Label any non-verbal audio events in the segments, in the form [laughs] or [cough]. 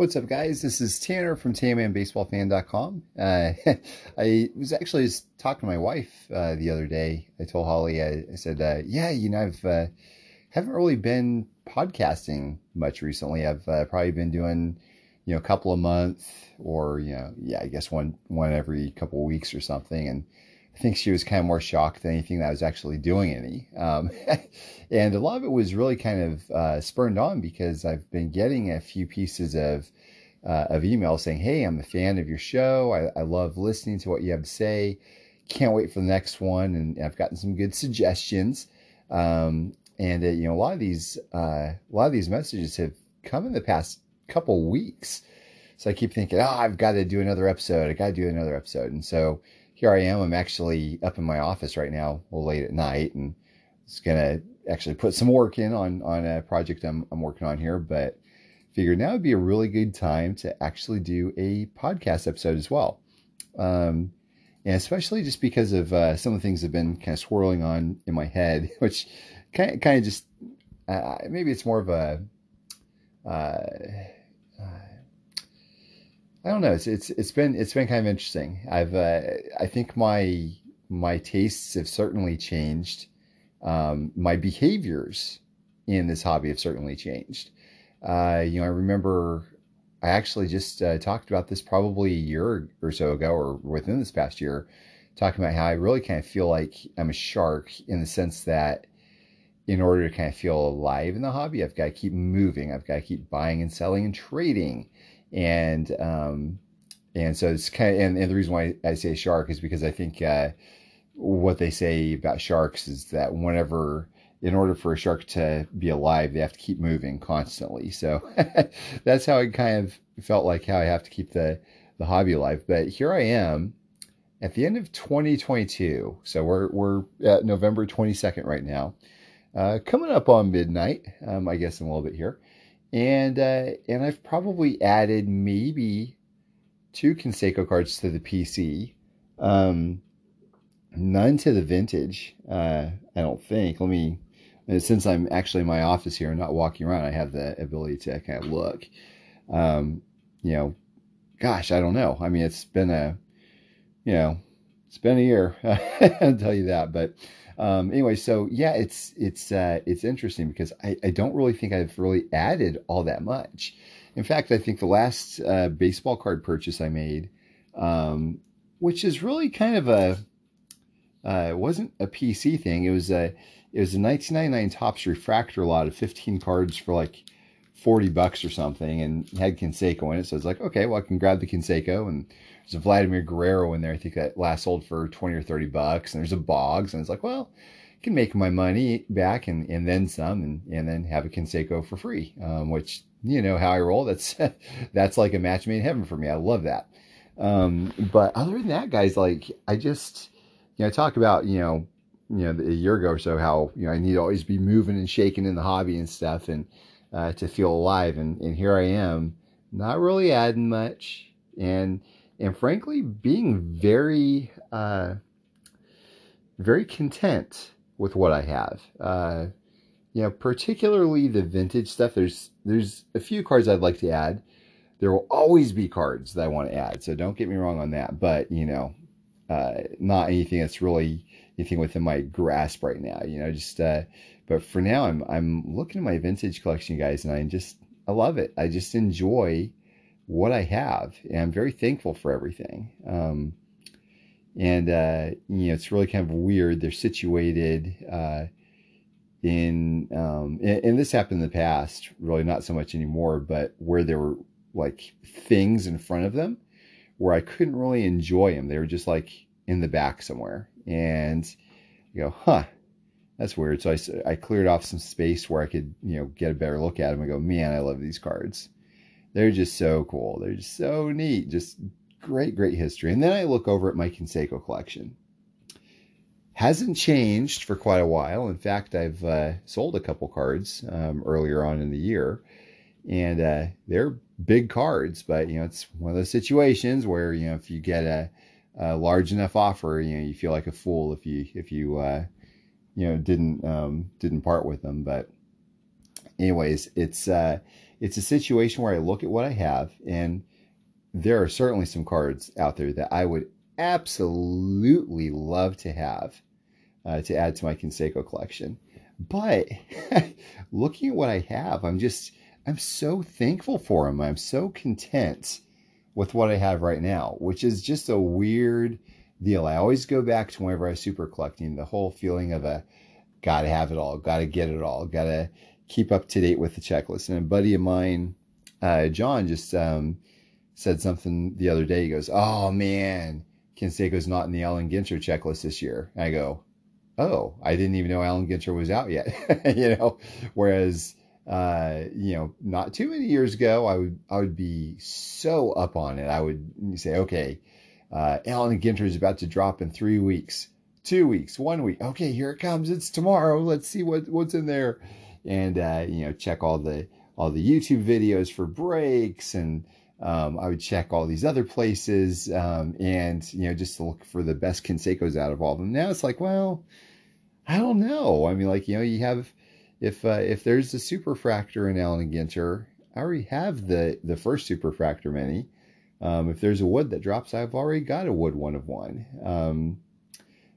What's up, guys? This is Tanner from TannerFrom Uh, [laughs] I was actually just talking to my wife uh, the other day. I told Holly, I, I said, uh, "Yeah, you know, I've uh, haven't really been podcasting much recently. I've uh, probably been doing, you know, a couple of months, or you know, yeah, I guess one one every couple of weeks or something." And I think she was kind of more shocked than anything that I was actually doing any. Um, [laughs] and a lot of it was really kind of uh, spurned on because I've been getting a few pieces of uh, of email saying, "Hey, I'm a fan of your show. I, I, love listening to what you have to say. Can't wait for the next one." And I've gotten some good suggestions. Um, and uh, you know, a lot of these uh, a lot of these messages have come in the past couple weeks. So I keep thinking, "Oh, I've got to do another episode. I got to do another episode." And so here I am. I'm actually up in my office right now, little late at night, and it's gonna actually put some work in on on a project I'm I'm working on here. But figured now would be a really good time to actually do a podcast episode as well. Um, and especially just because of uh, some of the things have been kind of swirling on in my head, [laughs] which kind of, kind of just uh, maybe it's more of a uh, I don't know. It's it's it's been it's been kind of interesting. I've uh, I think my my tastes have certainly changed. Um, my behaviors in this hobby have certainly changed. Uh, you know, I remember I actually just uh, talked about this probably a year or so ago, or within this past year, talking about how I really kind of feel like I'm a shark in the sense that in order to kind of feel alive in the hobby, I've got to keep moving. I've got to keep buying and selling and trading and um, and so it's kind of and, and the reason why I say shark is because I think uh, what they say about sharks is that whenever in order for a shark to be alive, they have to keep moving constantly. So [laughs] that's how I kind of felt like how I have to keep the the hobby alive. But here I am at the end of 2022. So we're we're at November 22nd right now, uh, coming up on midnight. Um, I guess in a little bit here and uh, and I've probably added maybe two Canseco cards to the PC. Um, none to the vintage. Uh, I don't think. Let me. Uh, since I'm actually in my office here and not walking around, I have the ability to kind of look. Um, you know, gosh, I don't know. I mean, it's been a, you know, it's been a year. [laughs] I'll tell you that. But um, anyway, so yeah, it's it's uh, it's interesting because I, I don't really think I've really added all that much. In fact, I think the last uh, baseball card purchase I made, um, which is really kind of a uh, it wasn't a PC thing. It was a it was a 1999 Topps refractor lot of 15 cards for like 40 bucks or something, and had Canseco in it. So it's like, okay, well I can grab the Canseco and there's a Vladimir Guerrero in there. I think that last sold for 20 or 30 bucks. And there's a Boggs. And it's like, well, I can make my money back and, and then some and, and then have a Canseco for free, um, which, you know, how I roll. That's, [laughs] that's like a match made in heaven for me. I love that. Um, but other than that, guys, like I just, you know, talk about, you know, you know, a year ago or so, how, you know, I need to always be moving and shaking in the hobby and stuff and, uh, to feel alive. And, and here I am, not really adding much. And, and frankly, being very, uh, very content with what I have. Uh, you know, particularly the vintage stuff. There's there's a few cards I'd like to add. There will always be cards that I want to add, so don't get me wrong on that. But you know, uh, not anything that's really anything within my grasp right now. You know, just uh, but for now, I'm I'm looking at my vintage collection, guys, and I just I love it. I just enjoy what I have, and I'm very thankful for everything. Um, and uh, you know, it's really kind of weird. They're situated uh, in, um, and, and, this happened in the past, really not so much anymore, but where there were like things in front of them where I couldn't really enjoy them. They were just like in the back somewhere, and you go, huh. That's weird. So I, I cleared off some space where I could, you know, get a better look at them and go, man, I love these cards they're just so cool. They're just so neat. Just great, great history. And then I look over at my Canseco collection. Hasn't changed for quite a while. In fact, I've uh, sold a couple cards um, earlier on in the year, and uh, they're big cards. But you know, it's one of those situations where you know if you get a, a large enough offer, you know, you feel like a fool if you if you uh, you know didn't um, didn't part with them. But anyways, it's uh, it's a situation where I look at what I have, and there are certainly some cards out there that I would absolutely love to have uh, to add to my Canseco collection. But [laughs] looking at what I have, I'm just I'm so thankful for them. I'm so content with what I have right now, which is just a weird deal. I always go back to whenever I super collecting, the whole feeling of a gotta have it all, gotta get it all, gotta keep up to date with the checklist. And a buddy of mine, uh, John, just um, said something the other day. He goes, "Oh man, Canseco's not in the Allen Ginter checklist this year." And I go, "Oh, I didn't even know Allen Ginter was out yet." [laughs] you know, whereas uh, you know, not too many years ago, I would I would be so up on it. I would say, okay, uh, Allen Ginter is about to drop in three weeks, two weeks, one week. Okay, here it comes. It's tomorrow. Let's see what what's in there, and uh, you know, check all the all the YouTube videos for breaks, and um, I would check all these other places, um, and you know, just to look for the best Cansecos out of all of them. Now it's like, well, I don't know. I mean, like you know, you have if uh, if there's a superfractor in Allen Ginter, I already have the the first superfractor mini. Um, if there's a wood that drops, I've already got a wood one of one. Um,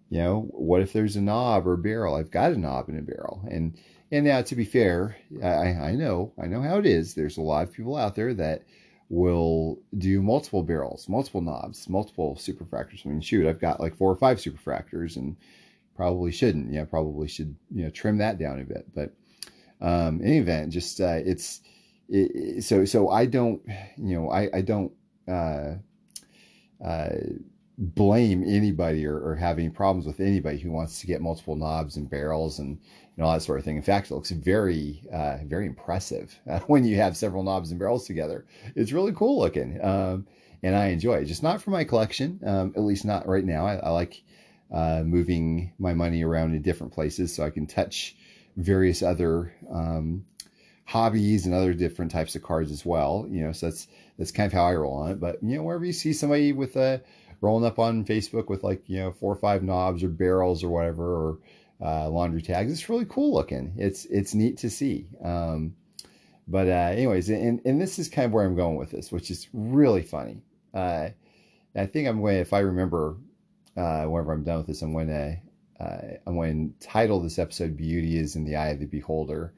you know, what if there's a knob or a barrel? I've got a knob and a barrel. And and now to be fair, I, I know I know how it is. There's a lot of people out there that will do multiple barrels, multiple knobs, multiple superfractors. I mean, shoot, I've got like four or five superfractors and probably shouldn't. Yeah, probably should you know trim that down a bit. But um, in any event, just uh, it's it, so so I don't you know I I don't uh, uh, blame anybody or, or have any problems with anybody who wants to get multiple knobs and barrels and and all that sort of thing. In fact, it looks very, uh, very impressive [laughs] when you have several knobs and barrels together. It's really cool looking, um, and I enjoy it. Just not for my collection, um, at least not right now. I, I like uh, moving my money around in different places so I can touch various other um, hobbies and other different types of cards as well. You know, so that's that's kind of how I roll on it. But you know, wherever you see somebody with a rolling up on Facebook with like you know four or five knobs or barrels or whatever or uh, laundry tags, it's really cool looking. It's it's neat to see. Um, but uh, anyways, and and this is kind of where I'm going with this, which is really funny. Uh, I think I'm going if I remember uh, whenever I'm done with this, I'm going to uh, I'm going to title this episode "Beauty is in the Eye of the Beholder,"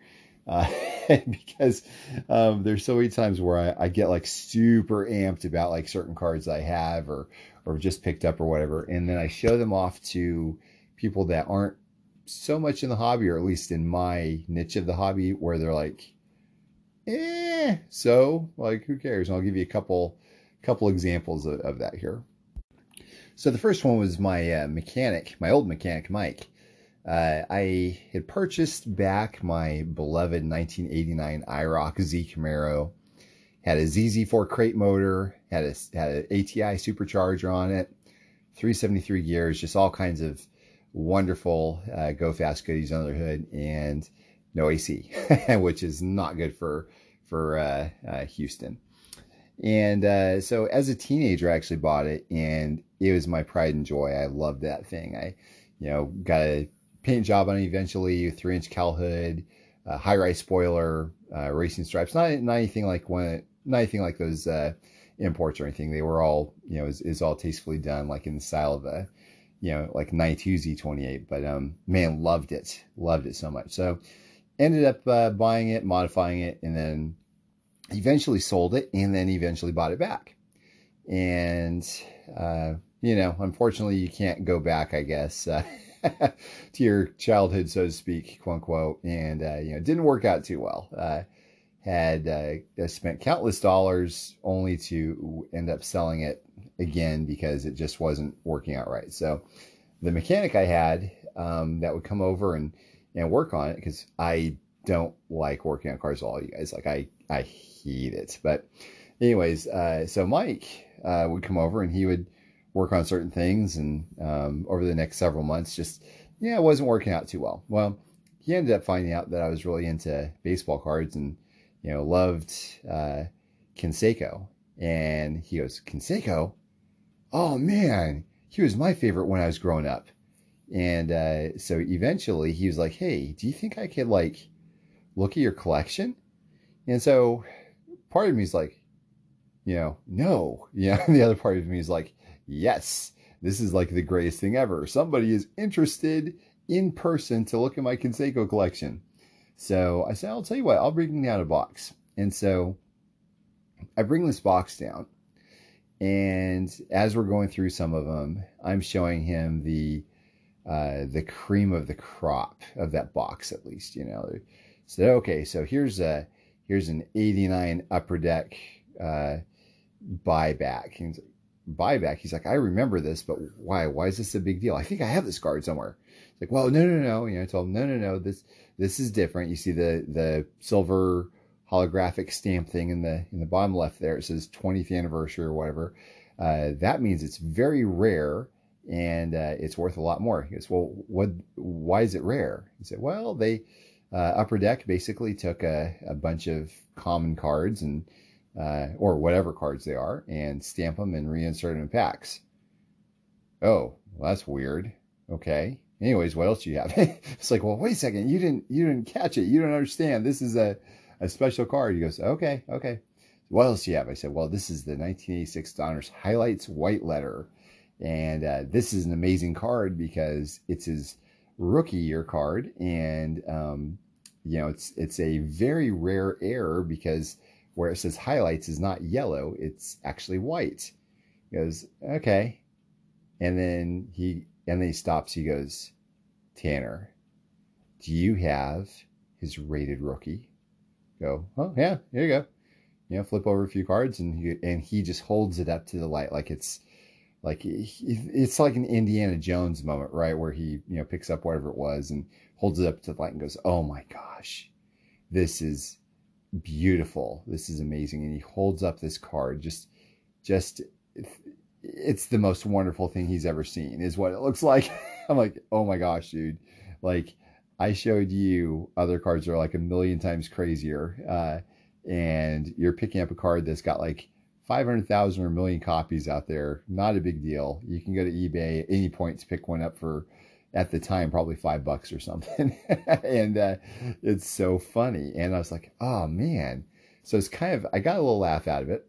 uh, [laughs] because um, there's so many times where I, I, get like super amped about like certain cards I have or or just picked up or whatever, and then I show them off to people that aren't so much in the hobby, or at least in my niche of the hobby, where they're like, "Eh," so like who cares? And I'll give you a couple couple examples of, of that here. So the first one was my uh, mechanic, my old mechanic, Mike. Uh, I had purchased back my beloved 1989 IROC Z Camaro. Had a ZZ4 crate motor, had a had an ATI supercharger on it, 373 gears, just all kinds of wonderful uh, go fast goodies under the hood, and no AC, [laughs] which is not good for for uh, uh, Houston. And uh, so as a teenager, I actually bought it and it was my pride and joy. I loved that thing. I, you know, got a paint job on it eventually, three inch cowl hood, high rise spoiler, uh, racing stripes. Not, not anything like one, not anything like those uh, imports or anything. They were all, you know, is, is all tastefully done, like in the style of a, you know, like 92 Z28. But um, man, loved it, loved it so much. So ended up uh, buying it, modifying it, and then eventually sold it and then eventually bought it back. And, uh, you know, unfortunately, you can't go back, I guess, uh, [laughs] to your childhood, so to speak, quote unquote. And, uh, you know, didn't work out too well. Had uh, spent countless dollars only to end up selling it again because it just wasn't working out right. So the mechanic I had um, that would come over and, and work on it because I don't like working on cars at all you guys. Like I, I hate it. But anyways, uh, so Mike uh, would come over and he would work on certain things, and um, over the next several months, just yeah, it wasn't working out too well. Well, he ended up finding out that I was really into baseball cards and you know loved uh, Canseco, and he goes Canseco, oh man, he was my favorite when I was growing up. And uh, so eventually he was like, hey, do you think I could like look at your collection? And so part of me is like, you know, no. [laughs] Yeah. The other part of me is like, yes, this is like the greatest thing ever. Somebody is interested in person to look at my Canseco collection. So I said, I'll tell you what, I'll bring down a box. And so I bring this box down. And as we're going through some of them, I'm showing him the uh, the cream of the crop of that box, at least, you know. So okay, so here's a here's an 89 upper deck uh, buyback. He's like, buyback. He's like, I remember this, but why? Why is this a big deal? I think I have this card somewhere. It's like, well, no, no, no. You know, I told him, no, no, no. This this is different. You see the the silver holographic stamp thing in the in the bottom left there. It says 20th anniversary or whatever. Uh, that means it's very rare and uh, it's worth a lot more. He goes, well, what? Why is it rare? He said, well, they uh, Upper Deck basically took a, a bunch of common cards and uh, or whatever cards they are and stamp them and reinsert them in packs. Oh, well, that's weird. Okay. Anyways, what else do you have? [laughs] it's like, well, wait a second. You didn't you didn't catch it. You don't understand. This is a a special card. He goes, okay, okay. What else do you have? I said, well, this is the 1986 Donruss Highlights White Letter. And uh, this is an amazing card because it's his rookie year card. And, um, you know, it's, it's a very rare error because where it says highlights is not yellow, it's actually white. He goes, okay. And then he, and then he stops. He goes, Tanner, do you have his rated rookie? go, oh yeah, here you go. You know, flip over a few cards, and he, and he just holds it up to the light like it's like it's like an Indiana Jones moment, right, where he you know picks up whatever it was and holds it up to the light and goes, "Oh my gosh, this is beautiful. This is amazing." And he holds up this card, just just it's the most wonderful thing he's ever seen, is what it looks [laughs] like. I'm like, "Oh my gosh, dude!" Like I showed you other cards are like a million times crazier, uh, and you're picking up a card that's got like 500,000 or a million copies out there. Not a big deal. You can go to eBay at any point to pick one up for, at the time, probably five bucks or something. [laughs] and uh, it's so funny. And I was like, oh man. So it's kind of, I got a little laugh out of it,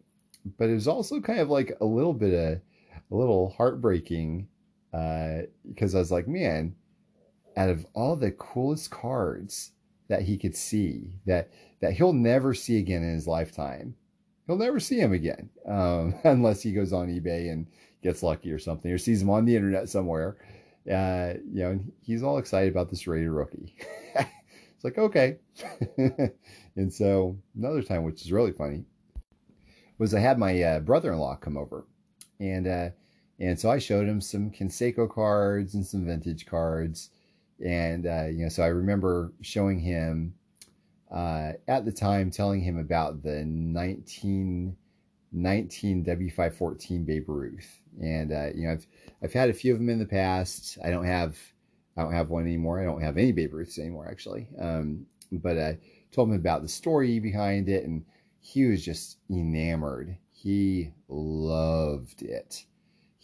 but it was also kind of like a little bit of, a little heartbreaking because uh, I was like, man, out of all the coolest cards that he could see that that he'll never see again in his lifetime. He'll never see him again um, [laughs] unless he goes on eBay and gets lucky or something, or sees him on the internet somewhere. Uh, you know, and he's all excited about this rated rookie. [laughs] it's like okay, [laughs] and so another time, which is really funny, was I had my uh, brother-in-law come over, and uh, and so I showed him some Canseco cards and some vintage cards and uh, you know, so I remember showing him uh, at the time, telling him about the 19, 19 W514 Babe Ruth, and uh, you know, I've I've had a few of them in the past. I don't have I don't have one anymore. I don't have any Babe Ruths anymore, actually. Um, but I told him about the story behind it, and he was just enamored. He loved it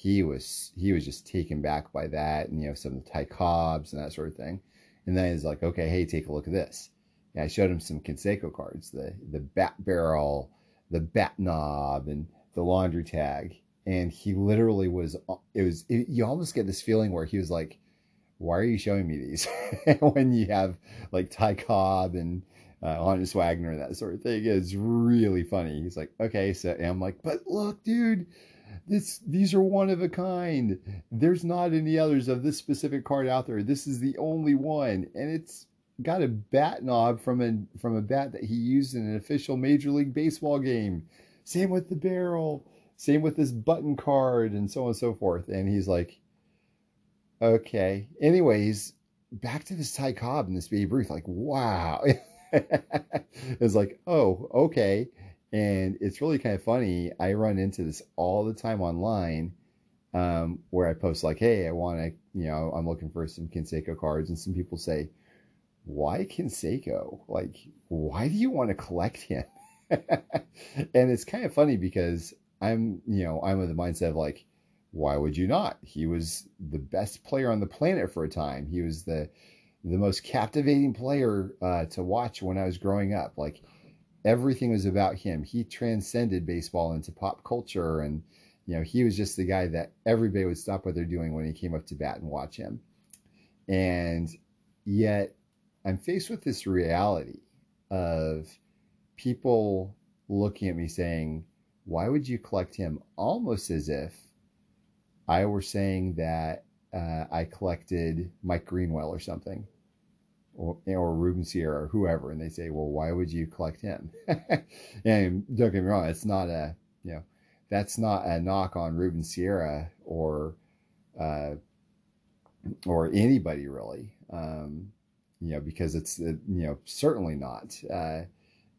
he was he was just taken back by that and you know some of the Ty Cobbs and that sort of thing. And then he's like, okay, hey, take a look at this. I showed him some Canseco cards, the the bat barrel, the bat knob, and the laundry tag. And he literally was it was it, you almost get this feeling where he was like, why are you showing me these [laughs] when you have like Ty Cobb and uh, Honus Wagner and that sort of thing? It's really funny. He's like, okay, so I'm like, but look, dude this these are one of a kind. There's not any others of this specific card out there. This is the only one, and it's got a bat knob from a from a bat that he used in an official Major League Baseball game. Same with the barrel. Same with this button card, and so on and so forth. And he's like, okay. Anyways, back to this Ty Cobb and this Babe Ruth. Like, wow. [laughs] it's like, oh, okay. And it's really kind of funny. I run into this all the time online um, where I post, like, hey, I want to, you know, I'm looking for some Canseco cards. And some people say, why Canseco? Like, why do you want to collect him? [laughs] and it's kind of funny because I'm, you know, I'm of the mindset of like, why would you not? He was the best player on the planet for a time. He was the the most captivating player uh, to watch when I was growing up. Like everything was about him. He transcended baseball into pop culture, and you know he was just the guy that everybody would stop what they're doing when he came up to bat and watch him. And yet, I'm faced with this reality of people looking at me saying, "Why would you collect him?" Almost as if I were saying that uh, I collected Mike Greenwell or something or, or Ruben Sierra or whoever, and they say, "Well, why would you collect him?" [laughs] and don't get me wrong, it's not a you know that's not a knock on Ruben Sierra or uh, or anybody really, um, you know, because it's uh, you know certainly not uh,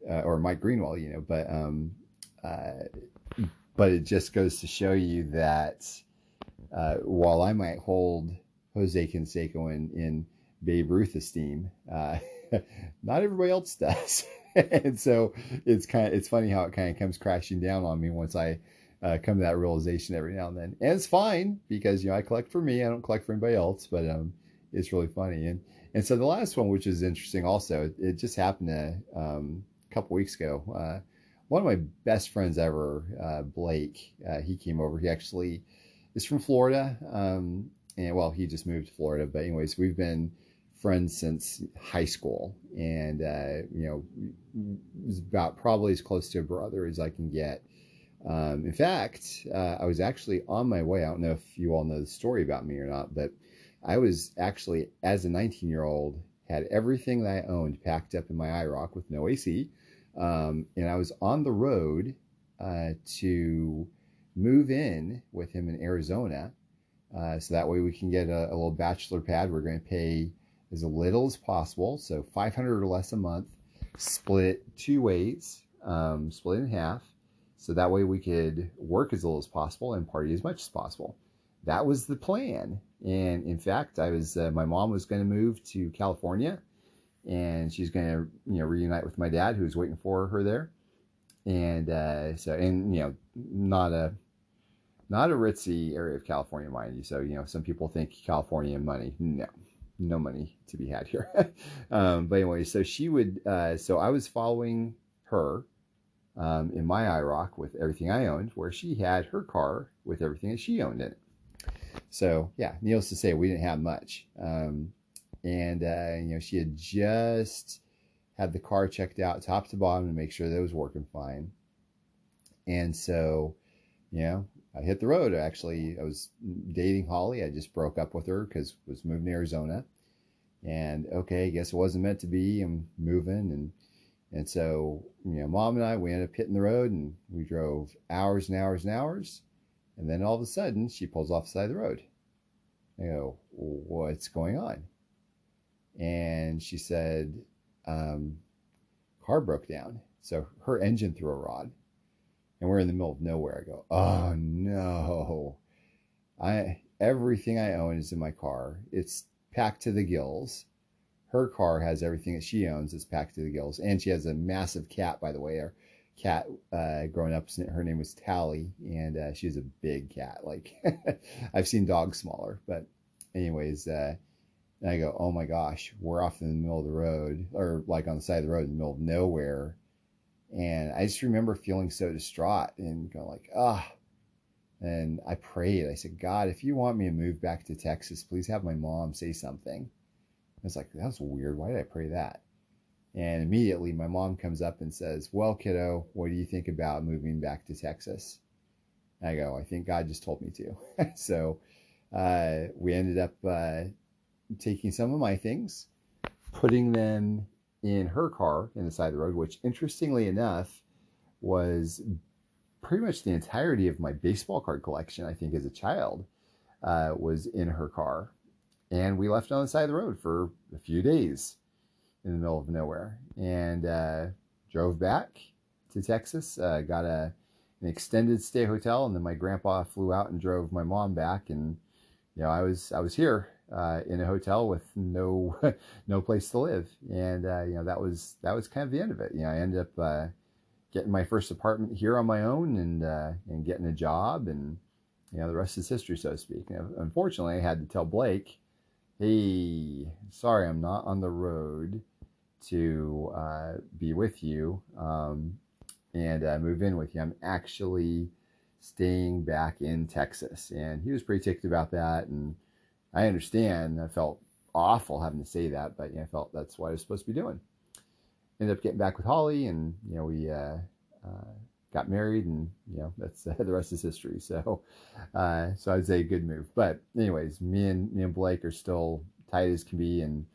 uh, or Mike Greenwell, you know, but um, uh, but it just goes to show you that uh, while I might hold Jose Canseco in in Babe Ruth esteem. Uh, [laughs] not everybody else does. [laughs] and so it's kind of, it's funny how it kind of comes crashing down on me once I uh, come to that realization every now and then. And it's fine because, you know, I collect for me. I don't collect for anybody else, but um, it's really funny. And, and so the last one, which is interesting also, it, it just happened a um, couple weeks ago. Uh, one of my best friends ever, uh, Blake, uh, he came over. He actually is from Florida. Um, and well, he just moved to Florida, but anyways, we've been friends since high school, and uh, you know, was about probably as close to a brother as I can get. Um, in fact, uh, I was actually on my way. I don't know if you all know the story about me or not, but I was actually, as a 19 year old, had everything that I owned packed up in my IROC with no AC, um, and I was on the road uh, to move in with him in Arizona. Uh, so that way we can get a, a little bachelor pad. We're going to pay as little as possible. So 500 or less a month, split two ways, um, split in half. So that way we could work as little as possible and party as much as possible. That was the plan. And in fact, I was, uh, my mom was going to move to California and she's going to, you know, reunite with my dad who was waiting for her there. And, uh, so, and, you know, not a, not a ritzy area of California, mind you. So, you know, some people think California money. No, no money to be had here. [laughs] um, but anyway, so she would, uh, so I was following her um, in my IROC with everything I owned, where she had her car with everything that she owned in it. So yeah, needless to say, we didn't have much. Um, and, uh, you know, she had just had the car checked out top to bottom to make sure that it was working fine. And so, you know, I hit the road. Actually, I was dating Holly. I just broke up with her because was moving to Arizona. And okay, I guess it wasn't meant to be. I'm moving and and so, you know, mom and I, we ended up hitting the road and we drove hours and hours and hours. And then all of a sudden, she pulls off the side of the road. I go, what's going on? And she said, um, car broke down. So her engine threw a rod and we're in the middle of nowhere. I go, oh no. I everything I own is in my car. It's packed to the gills. Her car has everything that she owns. It's packed to the gills, and she has a massive cat. By the way, our cat uh, growing up, her name was Tally, and uh, she's a big cat. Like [laughs] I've seen dogs smaller, but anyways, uh, I go, oh my gosh, we're off in the middle of the road, or like on the side of the road in the middle of nowhere and I just remember feeling so distraught and going like, ah. Oh. And I prayed. I said, God, if you want me to move back to Texas, please have my mom say something. I was like, that was weird. Why did I pray that? And immediately my mom comes up and says, Well, kiddo, what do you think about moving back to Texas? And I go, I think God just told me to. [laughs] so uh, we ended up uh, taking some of my things, putting them in her car in the side of the road, which interestingly enough was pretty much the entirety of my baseball card collection, I think, as a child, uh, was in her car. And we left on the side of the road for a few days in the middle of nowhere and uh, drove back to Texas, uh, got a, an extended stay hotel. And then my grandpa flew out and drove my mom back. And, you know, I was, I was here uh, in a hotel with no [laughs] no place to live, and uh, you know that was that was kind of the end of it. You know, I ended up uh, getting my first apartment here on my own, and uh, and getting a job, and you know the rest is history, so to speak. Know, unfortunately, I had to tell Blake, "Hey, sorry, I'm not on the road to uh, be with you um, and uh, move in with you. I'm actually staying back in Texas. And he was pretty ticked about that. And I understand. I felt awful having to say that, but I felt that's what I was supposed to be doing. Ended up getting back with Holly, and you know we uh, uh, got married, and you know that's [laughs] the rest is history. So, uh, so I'd say good move. But anyways, me and me and Blake are still tight as can be, and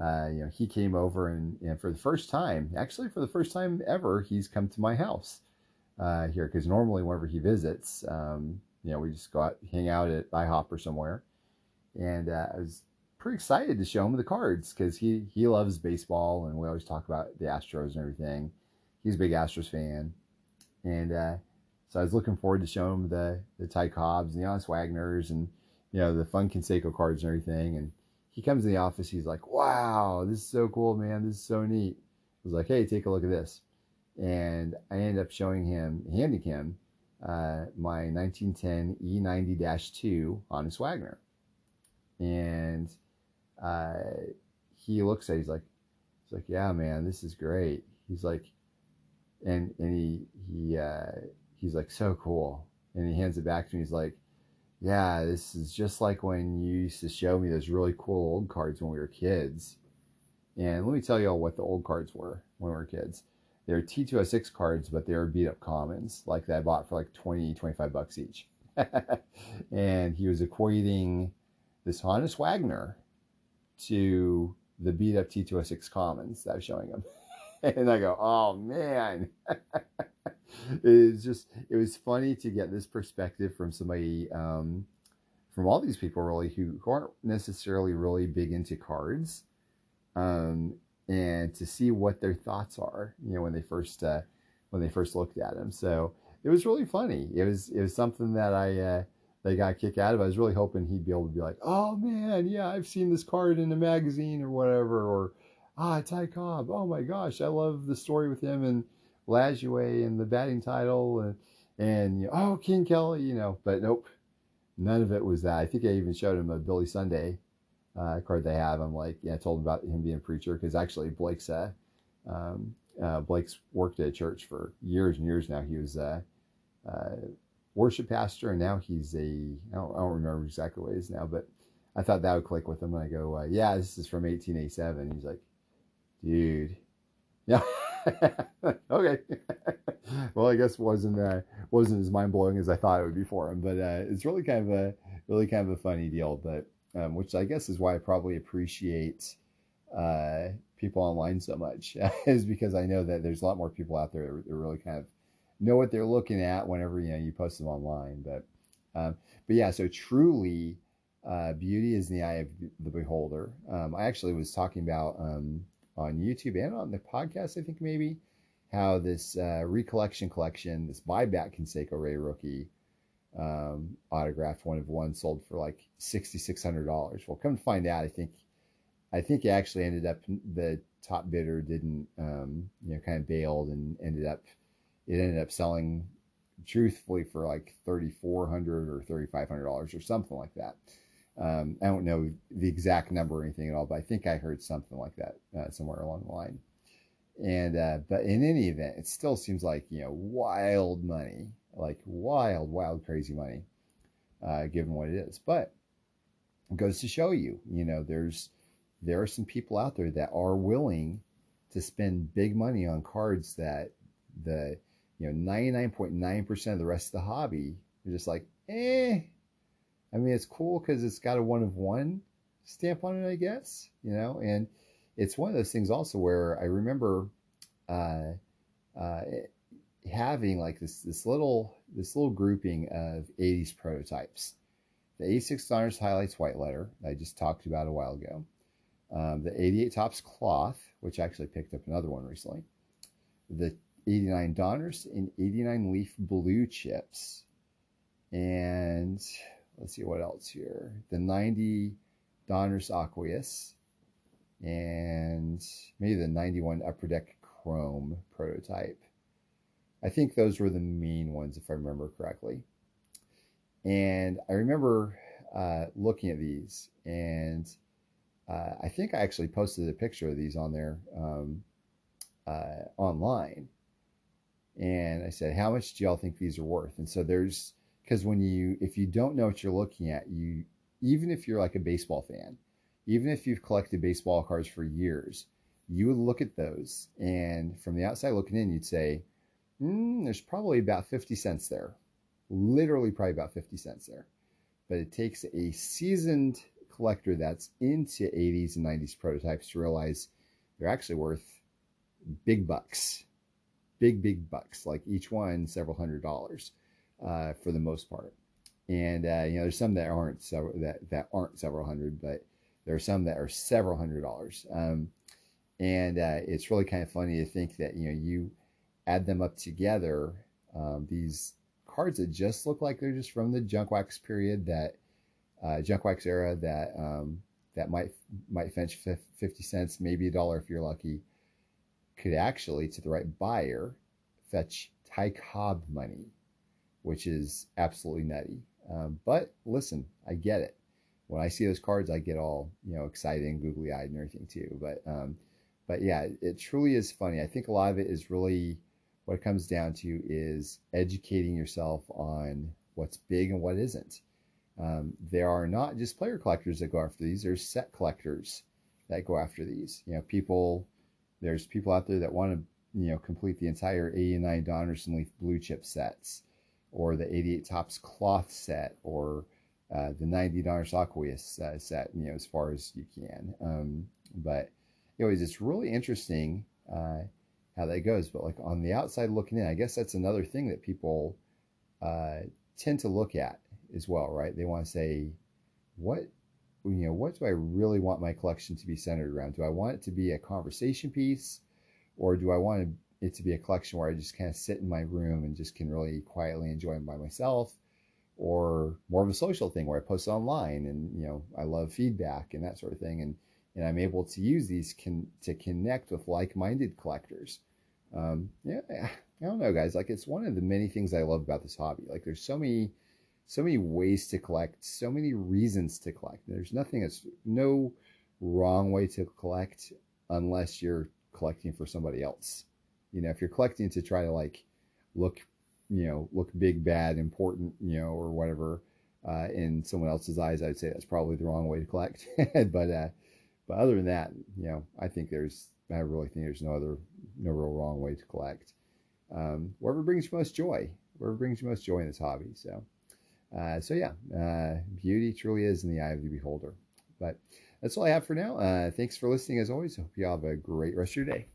uh, you know he came over, and, and for the first time, actually for the first time ever, he's come to my house uh, here because normally whenever he visits, um, you know we just go out hang out at IHOP or somewhere, and uh, I was pretty excited to show him the cards because he he loves baseball, and we always talk about the Astros and everything. He's a big Astros fan and uh, so I was looking forward to showing him the the Ty Cobbs and the Honus Wagners and you know the fun Canseco cards and everything. And he comes in the office, he's like, "Wow, this is so cool, man! This is so neat." I was like, "Hey, take a look at this," and I ended up showing him, handing him uh, my 1910 E90-2 Honus Wagner, and uh, he looks at, it, he's like, he's like, "Yeah, man, this is great." He's like, and and he he uh, he's like so cool, and he hands it back to me. He's like, yeah, this is just like when you used to show me those really cool old cards when we were kids. And let me tell you all what the old cards were when we were kids. They were T206 cards, but they were beat up commons, like that I bought for like 20, 25 bucks each. [laughs] and he was equating this Honus Wagner to the beat up T206 commons that I was showing him. [laughs] [laughs] and I go, oh man. [laughs] it's just, it was funny to get this perspective from somebody, um, from all these people really who, who aren't necessarily really big into cards. Um, and to see what their thoughts are, you know, when they first, uh, when they first looked at them. So it was really funny. It was, it was something that I, uh, they got a kick out of. I was really hoping he'd be able to be like, "Oh man, yeah, I've seen this card in a magazine or whatever," or ah, Ty Cobb. Oh my gosh, I love the story with him and Lajoie and the batting title and and oh King Kelly, you know. But nope, none of it was that. I think I even showed him a Billy Sunday uh, card they have. I'm like, yeah, I told him about him being a preacher because actually Blake's uh, um, uh, Blake's worked at a church for years and years now. He was a uh, worship pastor and now he's a I don't, I don't remember exactly what he is now, but I thought that would click with him. And I go, uh, yeah, this is from 1887. He's like, dude. Yeah. [laughs] okay. well, I guess wasn't uh, wasn't as mind blowing as I thought it would be for him, but uh, it's really kind of a really kind of a funny deal. But um, which I guess is why I probably appreciate uh, people online so much [laughs] is because I know that there's a lot more people out there that really kind of know what they're looking at whenever you know you post them online. But um, but yeah, so truly, uh, beauty is in the eye of the beholder. Um, I actually was talking about um, on YouTube and on the podcast, I think maybe, how this uh, recollection collection, this buyback Canseco Ray rookie um, autographed one of one sold for like sixty six hundred dollars. Well, come to find out, I think I think it actually ended up the top bidder didn't um, you know kind of bailed and ended up it ended up selling truthfully for like thirty four hundred or thirty five hundred dollars or something like that. Um, I don't know the exact number or anything at all, but I think I heard something like that uh, somewhere along the line. And uh, but in any event, it still seems like you know wild money, like wild, wild, crazy money, uh, given what it is. But it goes to show you, you know, there's there are some people out there that are willing to spend big money on cards that the you know 99.9% of the rest of the hobby are just like, eh, I mean, it's cool because it's got a one of one stamp on it, I guess, you know, and it's one of those things also where I remember uh, uh, having like this this little this little grouping of 80s prototypes. The 86 Donruss Highlights White Letter I just talked about a while ago. Um, the 88 Topps Cloth, which I actually picked up another one recently. The 89 Donruss and 89 Leaf Blue Chips. And let's see what else here. The 90 Donruss Aqueous and maybe the 91 Upper Deck Chrome prototype. I think those were the main ones, if I remember correctly. And I remember uh, looking at these, and uh, I think I actually posted a picture of these on there um, uh, online, and I said, "How much do y'all think these are worth?" And so there's because when you if you don't know what you're looking at, you even if you're like a baseball fan, even if you've collected baseball cards for years, you would look at those and from the outside looking in, you'd say, mm, "There's probably about fifty cents there." Literally, probably about fifty cents there. But it takes a seasoned collector that's into 80s and 90s prototypes to realize they're actually worth big bucks, big, big bucks, like each one several hundred dollars uh, for the most part. And uh, you know, there's some that aren't several that that aren't several hundred, but there are some that are several hundred dollars. Um, and uh, it's really kind of funny to think that you know you add them up together. Um, these cards that just look like they're just from the junk wax period that uh, junk wax era that um, that might might fetch 50 cents, maybe a dollar if you're lucky, could actually, to the right buyer, fetch Ty Cobb money, which is absolutely nutty. Um, but listen, I get it. When I see those cards, I get all you know excited and googly eyed and everything too. But um, but yeah, it truly is funny. I think a lot of it is really what it comes down to is educating yourself on what's big and what isn't. Um, there are not just player collectors that go after these. There's set collectors that go after these. You know, people. There's people out there that want to, you know, complete the entire 89 Donruss and Leaf blue chip sets, or the 88 Topps cloth set, or uh, the $90 Aqueous uh, set. You know, as far as you can. Um, but anyways, it's really interesting uh, how that goes. But like on the outside looking in, I guess that's another thing that people uh, tend to look at as well, right? They want to say, what you know, what do I really want my collection to be centered around? Do I want it to be a conversation piece, or do I want it to be a collection where I just kind of sit in my room and just can really quietly enjoy them by myself, or more of a social thing where I post online and you know I love feedback and that sort of thing, and and I'm able to use these can to connect with like-minded collectors. Um, yeah, I don't know, guys. Like it's one of the many things I love about this hobby. Like there's so many so many ways to collect, so many reasons to collect. There's nothing that's no wrong way to collect unless you're collecting for somebody else. You know, if you're collecting to try to like look, you know, look big, bad, important, you know, or whatever, uh, in someone else's eyes, I'd say that's probably the wrong way to collect. [laughs] but, uh, but other than that, you know, I think there's, I really think there's no other, no real wrong way to collect. Um, wherever brings you most joy, whatever brings you most joy in this hobby. So, uh, so yeah, uh, beauty truly is in the eye of the beholder. But that's all I have for now. Uh, thanks for listening as always. Hope you all have a great rest of your day.